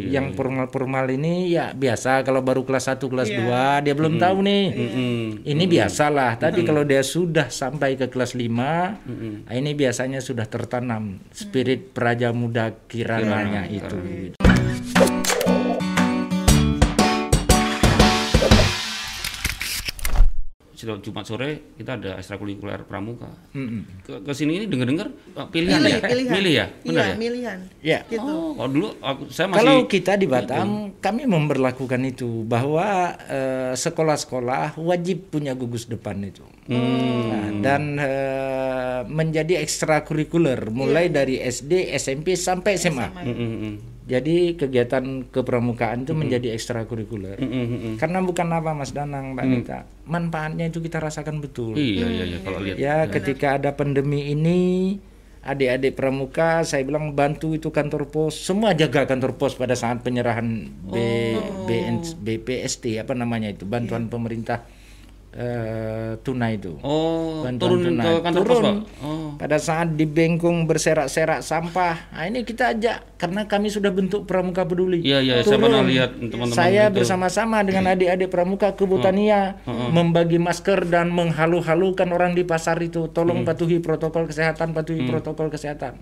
Yang formal-formal ini ya biasa kalau baru kelas 1 kelas Iya. 2 dia belum tahu nih. Mm-mm. Ini biasalah. Tadi kalau dia sudah sampai ke kelas 5, nah ini biasanya sudah tertanam spirit praja muda kirananya itu. Setiap Jumat sore kita ada ekstrakurikuler pramuka. Mm-mm. Ke, ke sini ini dengar-dengar pilihan Milih, ya? pilihan. Milih ya? Benar Iya, ya? milihan. Ya. Gitu. Oh, kalau dulu aku, saya masih Kalau kita di Batam, kami memperlakukan itu bahwa eh, sekolah-sekolah wajib punya gugus depan itu, Nah, dan eh, menjadi ekstrakurikuler mulai dari SD, SMP sampai SMA. Mm, mm, mm. Jadi kegiatan kepramukaan itu menjadi ekstrakurikuler. Mm, mm, mm. Karena bukan apa Mas Danang, Mbak Nita, manfaatnya itu kita rasakan betul. Iya, iya, iya. Kalau lihat Ya, ketika ada pandemi ini, adik-adik pramuka, saya bilang bantu itu kantor pos, semua jaga kantor pos pada saat penyerahan B, BN BPST apa namanya itu, bantuan pemerintah eh, tunai itu. Oh, Bantuan turun tunai. ke kantor pos, Turun. Pak. Oh. Pada saat di bengkung berserak-serak sampah, nah ini kita ajak karena kami sudah bentuk pramuka peduli. Iya, iya, saya Turun. pernah lihat teman-teman Saya gitu. bersama-sama dengan adik-adik pramuka ke Botania membagi masker dan menghalu-halukan orang di pasar itu. Tolong patuhi protokol kesehatan, patuhi protokol kesehatan.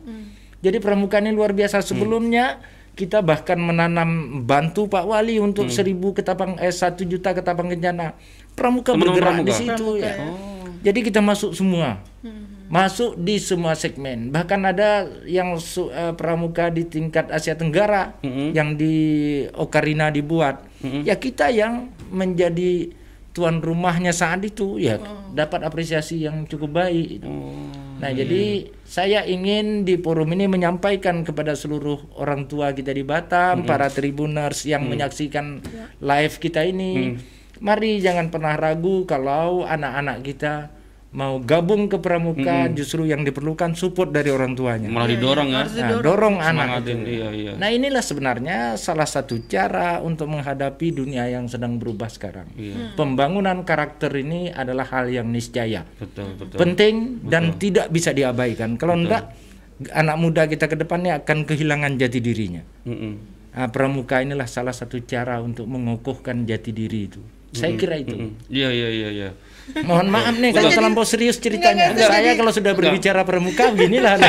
Jadi pramuka ini luar biasa. Sebelumnya kita bahkan menanam bantu Pak Wali untuk seribu ketapang eh satu juta ketapang kencana. Pramuka Teman-teman bergerak di pramuka? situ ya. Oh. Jadi kita masuk semua. Masuk di semua segmen. Bahkan ada yang su- eh, pramuka di tingkat Asia Tenggara yang di Ocarina dibuat. Ya kita yang menjadi tuan rumahnya saat itu ya dapat apresiasi yang cukup baik. itu. Nah, jadi saya ingin di forum ini menyampaikan kepada seluruh orang tua kita di Batam, para tribuners yang menyaksikan live kita ini, mari jangan pernah ragu kalau anak-anak kita mau gabung ke pramuka, justru yang diperlukan support dari orang tuanya. Malah didorong ya. Nah, dorong anak Semangatin, iya, iya. Nah inilah sebenarnya salah satu cara untuk menghadapi dunia yang sedang berubah sekarang. Iya. Pembangunan karakter ini adalah hal yang niscaya, Betul, betul. penting dan tidak bisa diabaikan. Kalau enggak, anak muda kita ke depannya akan kehilangan jati dirinya. Mm-mm. Nah, pramuka inilah salah satu cara untuk mengukuhkan jati diri itu. Saya kira itu. Iya, iya, iya, iya. Mohon maaf nih kalau terlampau serius ceritanya. Enggak, enggak, Saya kalau sudah berbicara pramuka beginilah.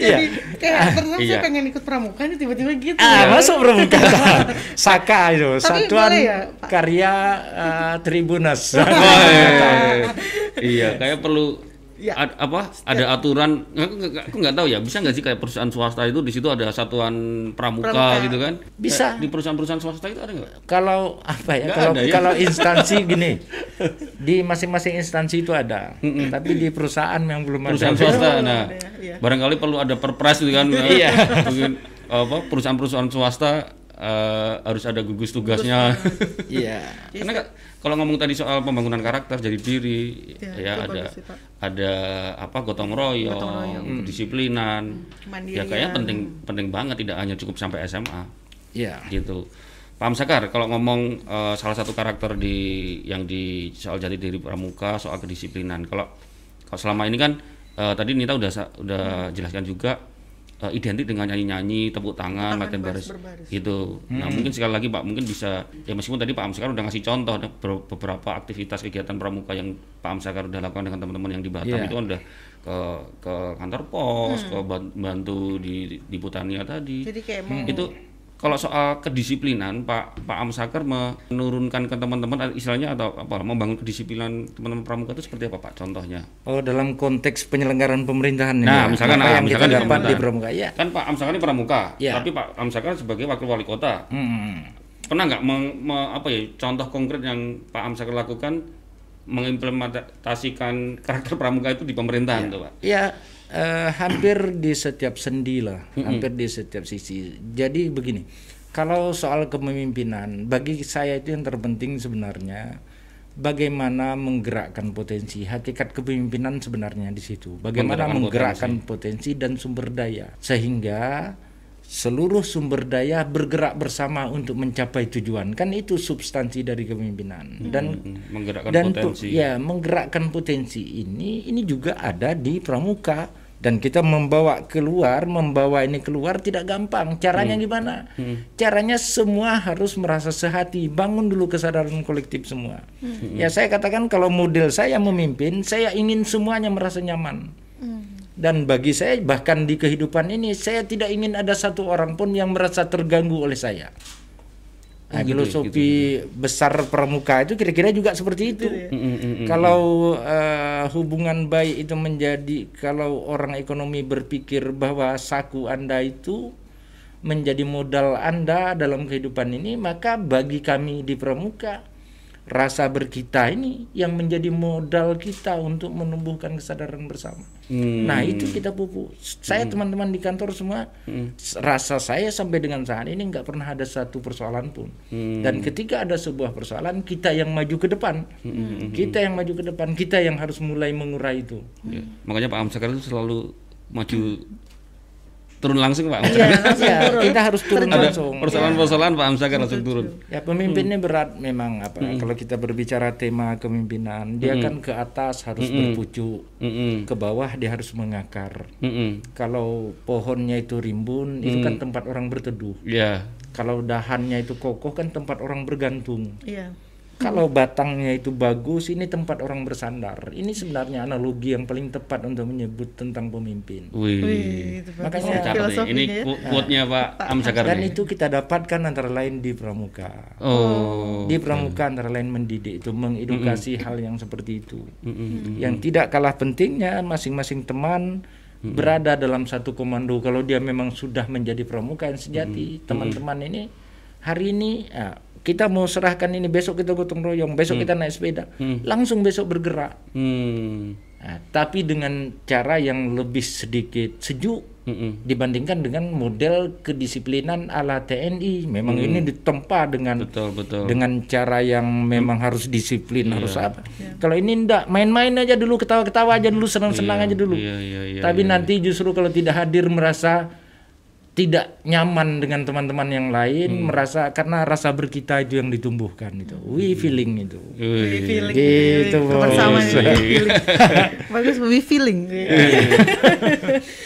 Iya. Jadi kayak pernah Iya. saya pengen ikut pramuka nih tiba-tiba gitu. Ah, masuk pramuka. Saka itu, Tapi Satuan ya, Pak? Karya eh, Tribunas. Oh, iya, iya. iya, kayak perlu Ya. ad- apa? Ada aturan. Aku nggak- aku nggak tahu ya. Bisa nggak sih kayak perusahaan swasta itu di situ ada satuan pramuka, Pramuka. gitu kan? Bisa. Di perusahaan-perusahaan swasta itu ada nggak? kalau apa ya? Kalau ada ya? kalau instansi gini, di masing-masing instansi itu ada, tapi di perusahaan yang belum ada. Perusahaan swasta. Nah, ada, iya. barangkali perlu ada perpres gitu kan? Iya. Mungkin apa? Perusahaan-perusahaan swasta eh, harus ada gugus tugasnya. Iya. Karena ka- kalau ngomong tadi soal pembangunan karakter jadi diri, Ya, ya, itu ada bagus ada apa gotong royong, Gotong royong. kedisiplinan, ya Kemandirian. kayaknya penting penting banget tidak hanya cukup sampai SMA Iya. gitu. Pak Sakar, kalau ngomong eh, salah satu karakter di yang di soal jati diri pramuka soal kedisiplinan, kalau kalau selama ini kan eh, tadi Nita udah udah jelaskan juga eh, identik dengan nyanyi-nyanyi, tepuk tangan, Tangan latihan baris baris, gitu. Nah mungkin sekali lagi Pak mungkin bisa ya meskipun tadi Pak Amsakar udah ngasih contoh beberapa aktivitas kegiatan pramuka yang Pak Amsakar udah lakukan dengan teman-teman yang di Batam Iya. itu kan udah ke ke kantor pos, ke ban- bantu di di Putania tadi. Jadi kayak mau Itu kalau soal kedisiplinan Pak Pak Amsakar menurunkan ke teman-teman istilahnya atau apa membangun kedisiplinan teman-teman pramuka itu seperti apa Pak contohnya? Oh, dalam konteks penyelenggaraan pemerintahan ini Nah, ya? misalkan, apa nah, yang misalkan kita di dapat di pramuka ya. Kan Pak Amsakar ini pramuka, Iya. tapi Pak Amsakar sebagai wakil wali kota Hmm. pernah nggak me- apa ya contoh konkret yang Pak Amsakar lakukan mengimplementasikan karakter pramuka itu di pemerintahan tuh Pak? Ya, eh, hampir di setiap sendi lah, hampir di setiap sisi. Jadi begini, kalau soal kepemimpinan, bagi saya itu yang terpenting sebenarnya bagaimana menggerakkan potensi. Hakikat kepemimpinan sebenarnya di situ. Bagaimana Menggerakkan menggerakkan potensi dan sumber daya sehingga seluruh sumber daya bergerak bersama untuk mencapai tujuan. Kan itu substansi dari kepemimpinan. Dan menggerakkan dan potensi. ya menggerakkan potensi ini ini juga ada di pramuka dan kita membawa keluar, membawa ini keluar tidak gampang. Caranya gimana? Caranya semua harus merasa sehati, bangun dulu kesadaran kolektif semua. Ya saya katakan kalau model saya memimpin, saya ingin semuanya merasa nyaman. Dan bagi saya bahkan di kehidupan ini saya tidak ingin ada satu orang pun yang merasa terganggu oleh saya. Nah, gitu ya, filosofi besar pramuka itu kira-kira juga seperti itu. Mm, mm, mm, mm. Kalau eh, hubungan baik itu menjadi kalau orang ekonomi berpikir bahwa saku Anda itu menjadi modal Anda dalam kehidupan ini, maka bagi kami di pramuka rasa berkita ini yang menjadi modal kita untuk menumbuhkan kesadaran bersama. Hmm. Nah, itu kita pupuk. Saya teman-teman di kantor semua s- rasa saya sampai dengan saat ini nggak pernah ada satu persoalan pun. Dan ketika ada sebuah persoalan, kita yang maju ke depan. Kita yang maju ke depan, kita yang harus mulai mengurai itu. Ya, Makanya Pak Amsakar itu selalu maju turun langsung Pak. Iya, langsung Ya, kita harus turun. Ada langsung. persoalan-persoalan Pak Amsakar langsung turun. Ya pemimpinnya berat memang apa kalau kita berbicara tema kepemimpinan dia kan ke atas harus berpucuk Mm-mm. ke bawah dia harus mengakar. Mm-mm. kalau pohonnya itu rimbun itu kan tempat orang berteduh. Ya. kalau dahannya itu kokoh kan tempat orang bergantung. Iya. Kalau batangnya itu bagus ini tempat orang bersandar. Ini sebenarnya analogi yang paling tepat untuk menyebut tentang pemimpin. Wih. Wih, Makanya- ya nih. Ini ya. qu- quote-nya Pak Amsakar dan itu kita dapatkan antara lain di pramuka. Oh. di pramuka antara lain mendidik itu mengedukasi hal yang seperti itu. Mm-mm. yang tidak kalah pentingnya masing-masing teman berada dalam satu komando. Kalau dia memang sudah menjadi pramuka yang sejati teman-teman ini hari ini ah, kita mau serahkan ini besok kita gotong royong besok kita naik sepeda. Langsung besok bergerak. Hmm. Nah, tapi dengan cara yang lebih sedikit sejuk Mm-mm. dibandingkan dengan model kedisiplinan ala TNI memang ini ditempa dengan Betul betul. dengan cara yang memang harus disiplin harus apa. Kalau ini ndak main-main aja dulu ketawa-ketawa aja dulu senang-senang aja dulu. Iya iya iya. tapi nanti justru kalau tidak hadir merasa tidak nyaman dengan teman-teman yang lain Hmm. merasa karena rasa berkita itu yang ditumbuhkan itu. We feeling itu. Wih. feeling. Gitu, bos. bagus we feeling.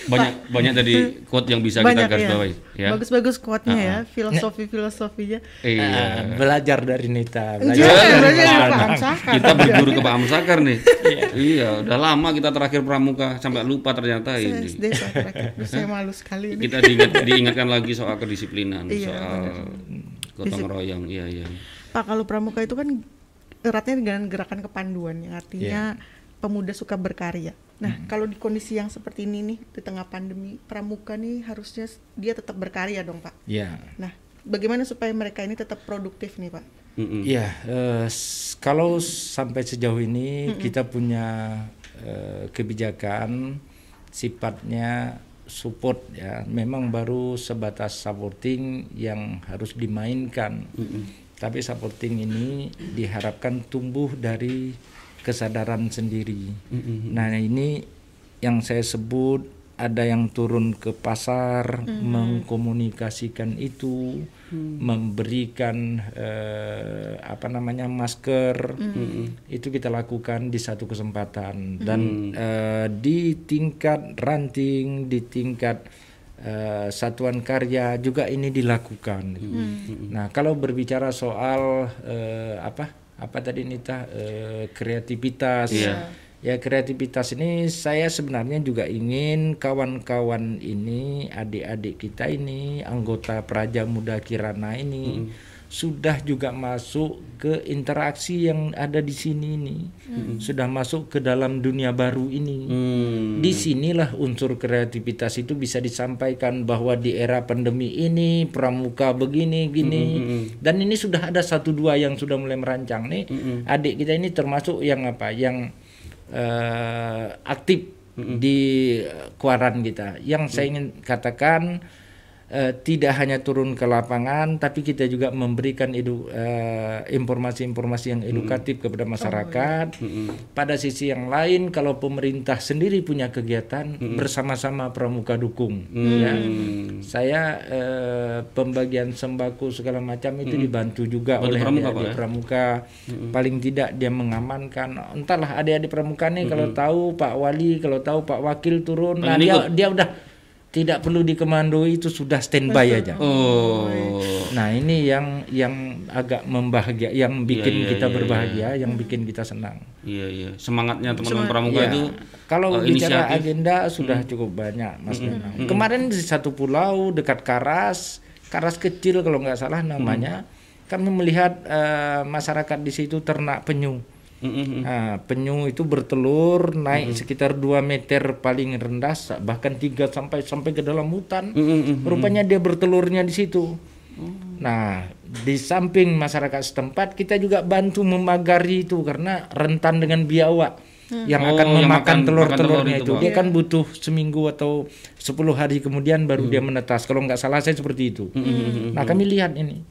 Banyak banyak tadi quote yang bisa banyak kita garis ya bawahi. ya. Bagus-bagus quote-nya ya filosofi filosofinya Iya. Ah, belajar dari Nita jangan belajar dari belajar Mas dari Danang. paham sakar Kita berguru ke Pak Amsakar nih. iya, udah lama kita terakhir pramuka sampai lupa ternyata saya ini. SD saya malu sekali ini Kita diingat, diingatkan lagi soal kedisiplinan, Iya, soal gotong royong. Iya, iya. Pak kalau pramuka itu kan eratnya dengan gerakan kepanduan yang artinya pemuda suka berkarya. Nah, kalau di kondisi yang seperti ini nih di tengah pandemi, pramuka nih harusnya dia tetap berkarya dong, Pak. ya Nah, bagaimana supaya mereka ini tetap produktif nih, Pak? Mm-mm. Ya, eh, s- kalau sampai sejauh ini kita punya eh, kebijakan sifatnya support ya, memang baru sebatas supporting yang harus dimainkan. Tapi supporting ini diharapkan tumbuh dari kesadaran sendiri. Nah, ini yang saya sebut ada yang turun ke pasar mengkomunikasikan itu memberikan eh, apa namanya masker. Itu kita lakukan di satu kesempatan. Dan eh, di tingkat ranting di tingkat eh, satuan karya juga ini dilakukan. Nah kalau berbicara soal eh, apa apa tadi Nita eh, kreativitas Iya. Ya kreativitas ini saya sebenarnya juga ingin kawan-kawan ini, adik-adik kita ini, anggota Praja Muda Kirana ini sudah juga masuk ke interaksi yang ada di sini ini, sudah masuk ke dalam dunia baru ini. Hmm. Di sinilah unsur kreativitas itu bisa disampaikan bahwa di era pandemi ini pramuka begini gini. Dan ini sudah ada satu dua yang sudah mulai merancang nih. Adik kita ini termasuk yang apa? Yang eh, aktif di eh, kuaran kita. Yang saya ingin katakan eh, tidak hanya turun ke lapangan, tapi kita juga memberikan edu, eh, informasi-informasi yang edukatif kepada masyarakat. Pada sisi yang lain, kalau pemerintah sendiri punya kegiatan bersama-sama pramuka dukung, ya. Saya eh, pembagian sembako segala macam itu dibantu juga Bantu oleh pramuka, adik-adik ya? pramuka. Paling tidak dia mengamankan. Entahlah adik-adik pramuka nih kalau tahu Pak Wali, kalau tahu Pak Wakil turun, nah dia dia udah tidak perlu dikomandoi itu sudah standby aja. Oh. Nah ini yang yang agak membahagia, yang bikin iya, kita iya, berbahagia, yang bikin kita senang. Iya iya. Semangatnya teman-teman pramuka Iya. itu Kalau eh, bicara inisiatif. agenda sudah cukup banyak, Mas Danang. Kemarin di satu pulau dekat Karas, Karas kecil kalau nggak salah namanya, kami melihat eh, masyarakat di situ ternak penyu. Mm-mm. Nah, penyu itu bertelur naik sekitar 2 meter paling rendah bahkan 3 sampai sampai ke dalam hutan. Mm-mm. Rupanya dia bertelurnya di situ. Nah, di samping masyarakat setempat kita juga bantu memagari itu karena rentan dengan biawak yang Oh, akan yang memakan makan- telur-telurnya telur itu. itu, Dia kan butuh seminggu atau 10 hari kemudian baru dia menetas. Kalau nggak salah saya seperti itu. Nah, kami lihat ini.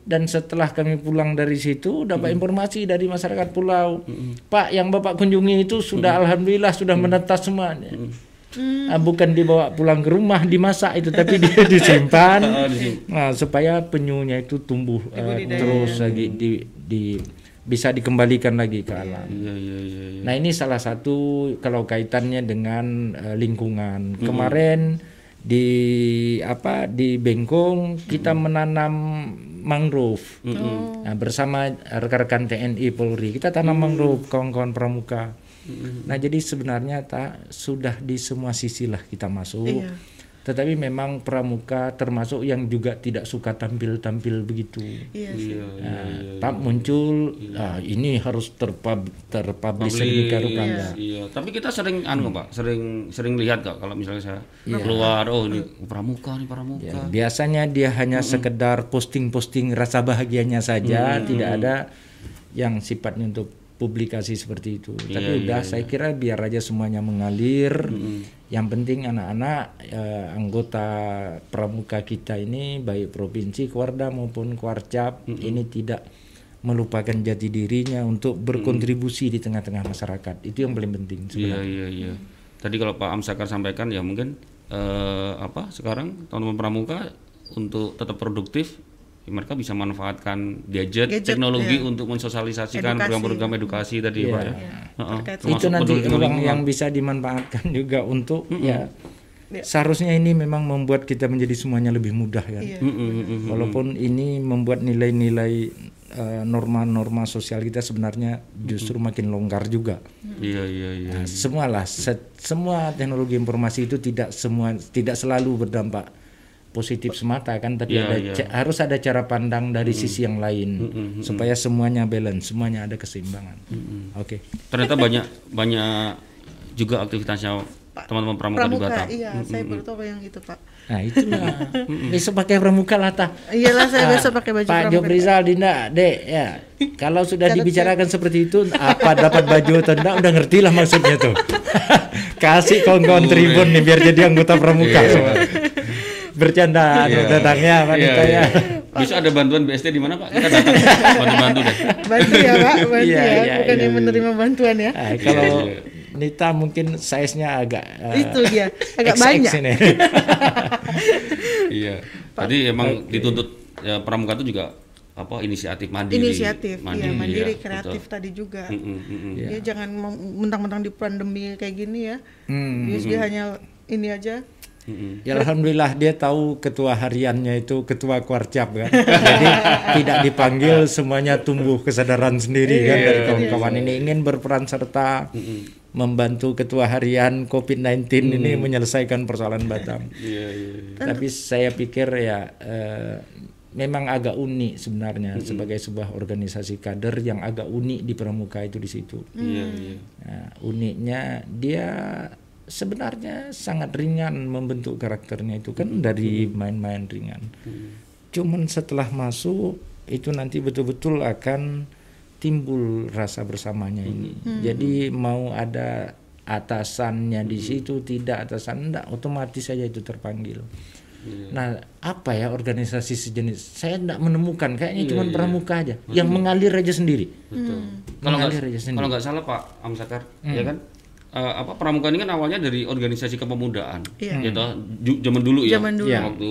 Dan setelah kami pulang dari situ dapat informasi dari masyarakat pulau. Pak, yang Bapak kunjungi itu sudah alhamdulillah sudah menetas semua. Ah, bukan dibawa pulang ke rumah dimasak itu tapi dia disimpan Oh, disimpan. nah, supaya penyunya itu tumbuh eh, terus lagi di, di bisa dikembalikan lagi ke alam. Iya iya iya. iya. Nah ini salah satu kalau kaitannya dengan eh, lingkungan. Kemarin di apa di Bengkong kita menanam mangrove Nah, bersama rekan-rekan TNI Polri kita tanam mangrove kawan-kawan pramuka. Nah jadi sebenarnya tak sudah di semua sisi lah kita masuk. Iya. Tetapi memang pramuka termasuk yang juga tidak suka tampil-tampil begitu. Iya. Iya iya. Nah, tak muncul ah, ini harus terpub terpublish sedemikian rupa enggak. Iya, tapi kita sering anu Pak, sering sering lihat kok kalau misalnya saya keluar oh ini pramuka nih pramuka. Ya, biasanya dia hanya sekedar posting-posting rasa bahagianya saja, tidak ada yang sifatnya untuk publikasi seperti itu. Tapi udah saya kira biar aja semuanya mengalir. Yang penting anak-anak eh, anggota pramuka kita ini baik provinsi, Kuarda maupun Kuarcap ini tidak melupakan jati dirinya untuk berkontribusi di tengah-tengah masyarakat. Itu yang paling penting Iya sebenarnya. iya iya. Tadi kalau Pak Amsakar sampaikan ya mungkin eh, apa sekarang teman-teman pramuka untuk tetap produktif mereka bisa manfaatkan gadget, Gadget, teknologi iya. untuk mensosialisasikan Edukasi. program-program edukasi tadi ya Pak ya. Heeh, Terkait itu termasuk nanti ruang yang bisa dimanfaatkan juga untuk ya seharusnya ini memang membuat kita menjadi semuanya lebih mudah kan Iya. walaupun ini membuat nilai-nilai eh, norma-norma sosial kita sebenarnya justru makin longgar juga Iya iya iya. nah, semualah se- semua teknologi informasi itu tidak semua tidak selalu berdampak positif semata kan tapi Iya, ada iya. ca- harus ada cara pandang dari sisi yang lain supaya semuanya balance semuanya ada keseimbangan oke Ternyata banyak banyak juga aktivitasnya teman-teman pramuka, di Pramuka, Batam. iya, saya baru tahu yang itu Pak. Nah itulah besok pakai pramuka lah ta. Iyalah saya Ah, biasa pakai baju Pak pramuka. Joprizal Dinda, dek ya. Kalau sudah dibicarakan seperti itu, apa dapat baju atau enggak udah ngerti lah maksudnya tuh. Kasih kawan-kawan tribun nih biar jadi anggota pramuka. semua. Bercanda anu datangnya wanita Iya, ya. iya. Besok ada bantuan BST di mana Pak? Kita datang bantu-bantu deh. Bantu ya Pak, bantu Iya, ya, iya, bukan iya. yang menerima bantuan ya. Ah, kalau Nita mungkin size-nya agak eh, itu dia, agak XX banyak. ini. Iya. Tadi emang dituntut ya, pramuka itu juga apa inisiatif mandiri. Inisiatif, iya, mandiri, iya, kreatif betul. tadi juga. Mm-mm, mm-mm. Dia jangan mau- mentang-mentang di pandemi kayak gini ya. Hmm. Dia, dia hanya ini aja. Mm-mm. Ya alhamdulillah dia tahu ketua hariannya itu ketua kuarcap kan. Jadi tidak dipanggil semuanya tumbuh kesadaran sendiri kan dari kawan-kawan ini ingin berperan serta membantu ketua harian COVID-19 ini menyelesaikan persoalan Batam. Iya, iya. iya. Tapi saya pikir ya eh, memang agak unik sebenarnya sebagai sebuah organisasi kader yang agak unik di Pramuka itu di situ. Iya, iya. Nah, uniknya dia sebenarnya sangat ringan membentuk karakternya itu kan dari main-main ringan. Cuman setelah masuk itu nanti betul-betul akan timbul rasa bersamanya ini. Jadi mau ada atasannya di situ tidak atasan enggak otomatis saja itu terpanggil. Nah, apa ya organisasi sejenis? Saya tidak menemukan. Kayaknya cuma pramuka aja, yang mengalir aja sendiri. Betul. Kalau nggak Mengalir aja sendiri. kalau nggak salah Pak Amsakar, ya kan? Eh, apa pramuka ini kan awalnya dari organisasi kepemudaan, Iya. ya ju- zaman dulu ya, Zaman dulu. Iya. waktu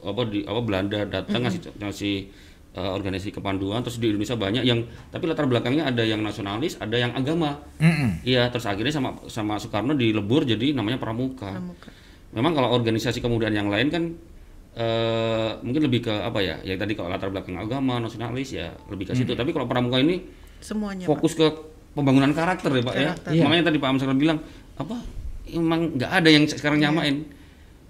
apa di apa Belanda datang ngasih ngasih eh, organisasi kepanduan, terus di Indonesia banyak yang tapi latar belakangnya ada yang nasionalis, ada yang agama, iya, terus akhirnya sama sama Soekarno dilebur jadi namanya pramuka. Pramuka. Memang kalau organisasi kepemudaan yang lain kan eh, mungkin lebih ke apa ya, ya tadi kalau latar belakang agama, nasionalis ya lebih ke situ, tapi kalau pramuka ini Semuanya, Pak. fokus ke pembangunan karakter ya pak Karakter. ya Iya. makanya tadi pak Amsakar bilang apa emang nggak ada yang sekarang nyamain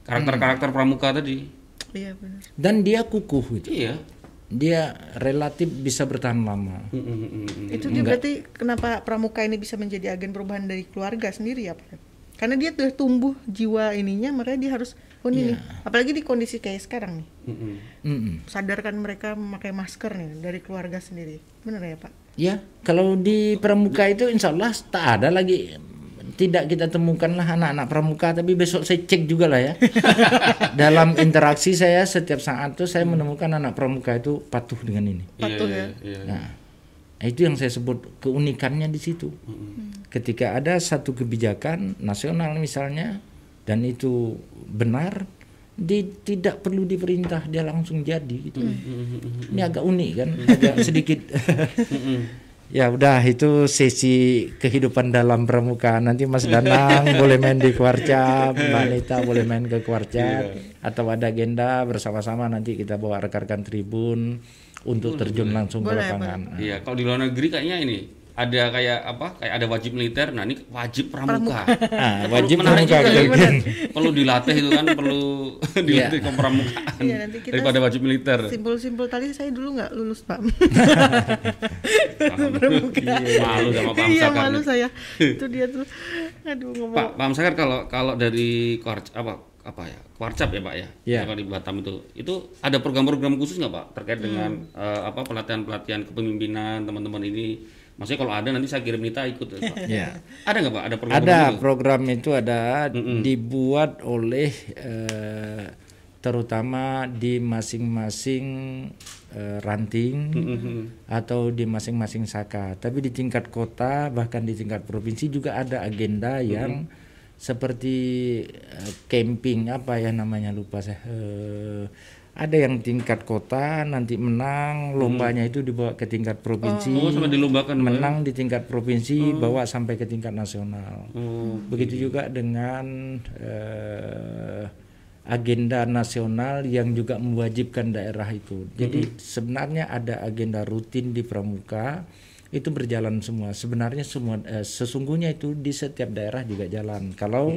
karakter-karakter pramuka tadi Iya, benar. Dan dia kukuh gitu. iya Dia relatif bisa bertahan lama. Mm, mm, mm. Itu dia berarti kenapa pramuka ini bisa menjadi agen perubahan dari keluarga sendiri ya, Pak? Karena dia tuh tumbuh jiwa ininya, makanya dia harus oh ini nih. Apalagi di kondisi kayak sekarang nih. Mm, mm. Sadarkan mereka memakai masker nih dari keluarga sendiri. Benar ya, Pak? Ya, kalau di pramuka itu insya Allah tak ada lagi. Tidak kita temukan lah anak-anak pramuka tapi besok saya cek juga lah ya. Dalam interaksi saya setiap saat tuh saya menemukan anak pramuka itu patuh dengan ini. Patuh Iya, ya. iya, iya. nah itu yang saya sebut keunikannya di situ. Ketika ada satu kebijakan nasional misalnya dan itu benar di, tidak perlu diperintah dia langsung jadi gitu. Ini agak unik kan? Agak sedikit. Ya udah itu sesi kehidupan dalam pramuka nanti Mas Danang boleh main di Kuarcap Mbak Nita boleh main ke Kuarcap atau ada agenda bersama-sama nanti kita bawa rekan-rekan tribun untuk terjun langsung ke lapangan. iya kalau di luar negeri kayaknya ini ada kayak apa kayak ada wajib militer nah ini wajib pramuka Ah, Kan wajib perlu- menarik pramuka, juga ya. perlu dilatih itu kan perlu dilatih kepramukaan Iya, nanti kita daripada wajib militer Simpul-simpul tadi saya dulu nggak lulus, Pak. Iya, malu sama Pak iya, Amsakar malu saya. Itu dia tuh. Aduh, ngomong. Pak, Pak Amsakar kalau kalau dari Kuarc apa apa ya Kuarcap ya Pak ya, Iya. kalau di Batam itu itu ada program-program khusus nggak Pak terkait Hmm. dengan eh, apa pelatihan-pelatihan kepemimpinan teman-teman ini? Maksudnya kalau ada nanti saya kirim Nita ikut ya, Pak. ya Ada nggak Pak? Ada program ada khusus? program itu ada dibuat oleh eh, terutama di masing-masing eh, ranting atau di masing-masing saka tapi di tingkat kota bahkan di tingkat provinsi juga ada agenda yang seperti eh, camping apa ya namanya lupa saya Eh, ada yang tingkat kota nanti menang lombanya itu dibawa ke tingkat provinsi Oh, sampai dilombakan Pak? menang di tingkat provinsi bawa sampai ke tingkat nasional. Oh. Begitu juga dengan eh, agenda nasional yang juga mewajibkan daerah itu. Jadi sebenarnya ada agenda rutin di Pramuka itu berjalan semua. Sebenarnya semua eh, sesungguhnya itu di setiap daerah juga jalan. Kalau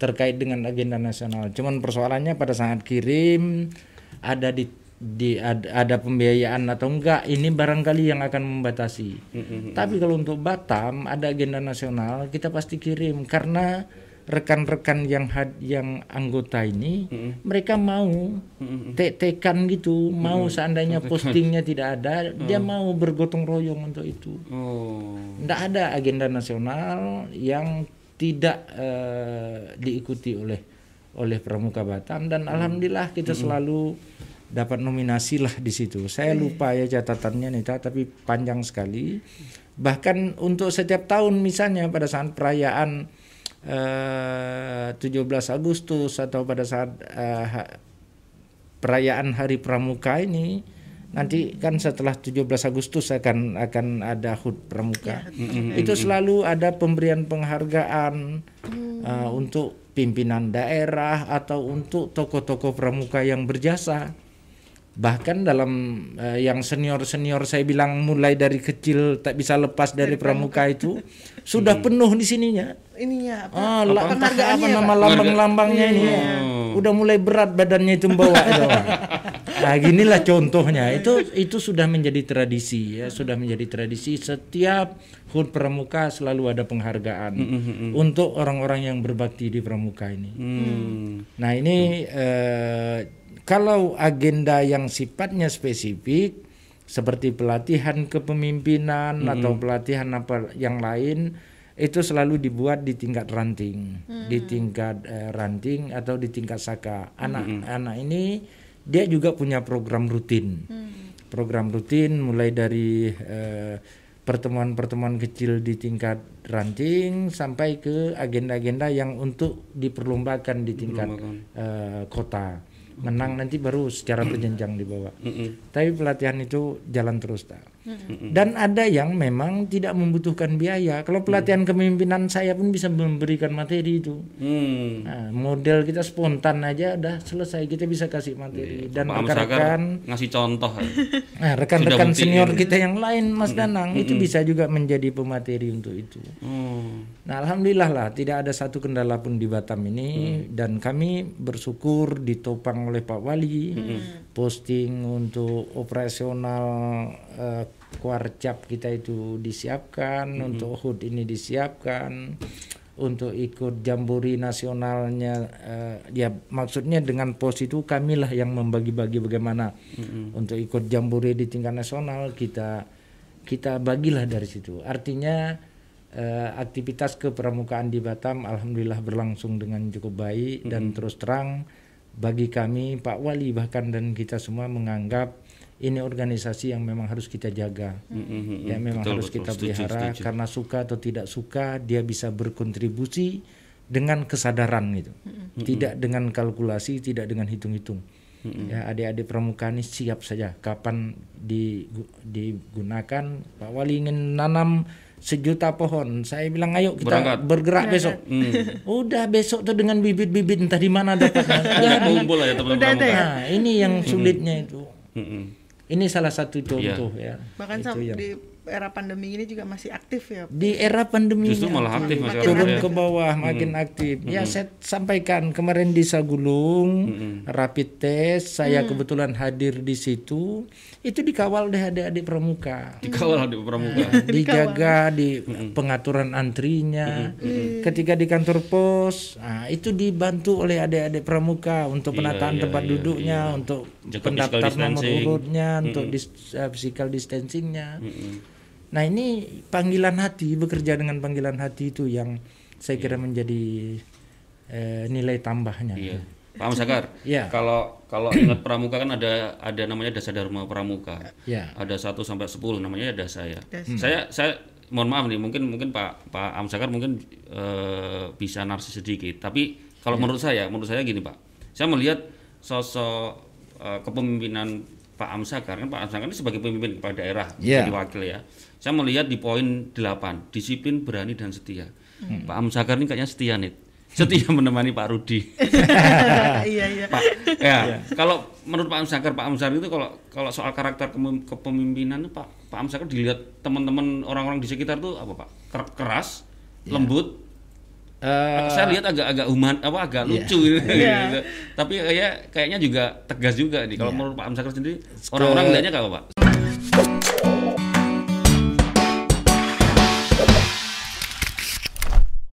terkait dengan agenda nasional, cuman persoalannya pada saat kirim ada di di ada, ada pembiayaan atau enggak ini barangkali yang akan membatasi. Tapi kalau untuk Batam ada agenda nasional kita pasti kirim. Karena rekan-rekan yang had, yang anggota ini mereka mau tek-tekan gitu, mau seandainya postingnya tidak ada, dia mau bergotong royong untuk itu. Oh. Tidak ada agenda nasional yang tidak eh, diikuti oleh oleh Pramuka Batam dan alhamdulillah kita selalu dapat nominasi lah di situ. Saya lupa ya catatannya Nita tapi panjang sekali. Bahkan untuk setiap tahun misalnya pada saat perayaan eh, 17 Agustus atau pada saat eh, ha- perayaan Hari Pramuka ini nanti kan setelah 17 Agustus akan akan ada HUT Pramuka. Itu selalu ada pemberian penghargaan uh, untuk pimpinan daerah atau untuk tokoh-tokoh pramuka yang berjasa. Bahkan dalam uh, yang senior-senior saya bilang mulai dari kecil tak bisa lepas dari pramuka itu sudah penuh di sininya. Ininya apa? Penghargaannya apa ya, nama lambang-lambangnya ini. ya. Udah mulai berat badannya itu membawa itu. Nah, ginilah contohnya. Itu itu sudah menjadi tradisi ya, sudah menjadi tradisi setiap HUT Pramuka selalu ada penghargaan untuk orang-orang yang berbakti di Pramuka ini. Hmm. Nah, ini eh, kalau agenda yang sifatnya spesifik seperti pelatihan kepemimpinan atau pelatihan apa yang lain itu selalu dibuat di tingkat ranting, di tingkat eh, ranting atau di tingkat saka. Anak-anak ini dia juga punya program rutin, program rutin mulai dari eh, pertemuan-pertemuan kecil di tingkat ranting sampai ke agenda-agenda yang untuk diperlombakan di tingkat eh, kota. Menang nanti baru secara berjenjang dibawa. Tapi pelatihan itu jalan terus tak. Dan ada yang memang tidak membutuhkan biaya. Kalau pelatihan kepemimpinan saya pun bisa memberikan materi itu. Hmm. Nah, model kita spontan aja udah selesai kita bisa kasih materi dan Pak Amsakar rekan-rekan ngasih contoh. nah, rekan-rekan senior kita yang lain Mas Danang itu bisa juga menjadi pemateri untuk itu. Oh. Nah, alhamdulillah lah tidak ada satu kendala pun di Batam ini dan kami bersyukur ditopang oleh Pak Wali posting untuk operasional eh, kuarcap kita itu disiapkan, untuk HUD ini disiapkan, untuk ikut jambori nasionalnya eh, ya maksudnya dengan pos itu kamilah yang membagi-bagi bagaimana. Untuk ikut jambori di tingkat nasional kita kita bagilah dari situ. Artinya eh, aktivitas kepramukaan di Batam alhamdulillah berlangsung dengan cukup baik dan terus terang bagi kami Pak Wali bahkan dan kita semua menganggap ini organisasi yang memang harus kita jaga. Mm-mm. Ya memang Betul, harus betul. kita pelihara setuju. karena suka atau tidak suka dia bisa berkontribusi dengan kesadaran gitu. Tidak dengan kalkulasi, tidak dengan hitung-hitung. Ya adik-adik pramuka ini siap saja kapan digu- digunakan Pak Wali ingin nanam sejuta pohon. Saya bilang ayo kita Berangkat. bergerak besok. Udah besok tuh dengan bibit-bibit entah di mana dapatnya. Ya, kumpul ya teman-teman. Ya? Nah, ini yang sulitnya itu. Mm-mm. Ini salah satu contoh ya. Bahkan Itu yang- di era pandemi ini juga masih aktif ya. di era pandemi Justru malah aktif masyarakat turun ya. ke bawah makin aktif. Ya saya sampaikan kemarin di Sagulung rapid test saya kebetulan hadir di situ itu dikawal oleh adik-adik pramuka. Dikawal di pramuka. dijaga di pengaturan antrinya. Ketika di kantor pos, nah, itu dibantu oleh adik-adik pramuka untuk penataan iya, tempat iya, duduknya, untuk Jaga pendaftar nomor distancing. urutnya, untuk dis- uh, physical distancingnya. Nah ini panggilan hati bekerja dengan panggilan hati itu yang saya kira menjadi eh, nilai tambahnya. Iya. Pak Amsakar. Iya. Kalau kalau ingat pramuka kan ada ada namanya dasa dharma pramuka. Ya. Ada 1 sampai 10 namanya dasa ya. Saya saya mohon maaf nih mungkin mungkin Pak Pak Amsakar mungkin eh, bisa narsis sedikit. Tapi kalau menurut saya menurut saya gini Pak. Saya melihat sosok eh, kepemimpinan Pak Amsakar kan Pak Amsakar ini sebagai pemimpin kepala daerah Iya. jadi wakil ya. Saya melihat di poin 8 disiplin berani dan setia. Pak Amsakar ini kayaknya setia nih. Setia menemani Pak Rudi. iya iya. Pak, ya, kalau menurut Pak Amsakar, Pak Amsakar itu kalau kalau soal karakter kepemimpinan Pak Pak Amsakar dilihat teman-teman orang-orang di sekitar tuh apa Pak? Ker- keras, lembut. Eh, saya lihat agak-agak human apa agak lucu gitu. Iya. Tapi kayak kayaknya juga tegas juga nih. Kalau menurut Pak Amsakar sendiri orang-orang melihatnya kayak apa Pak?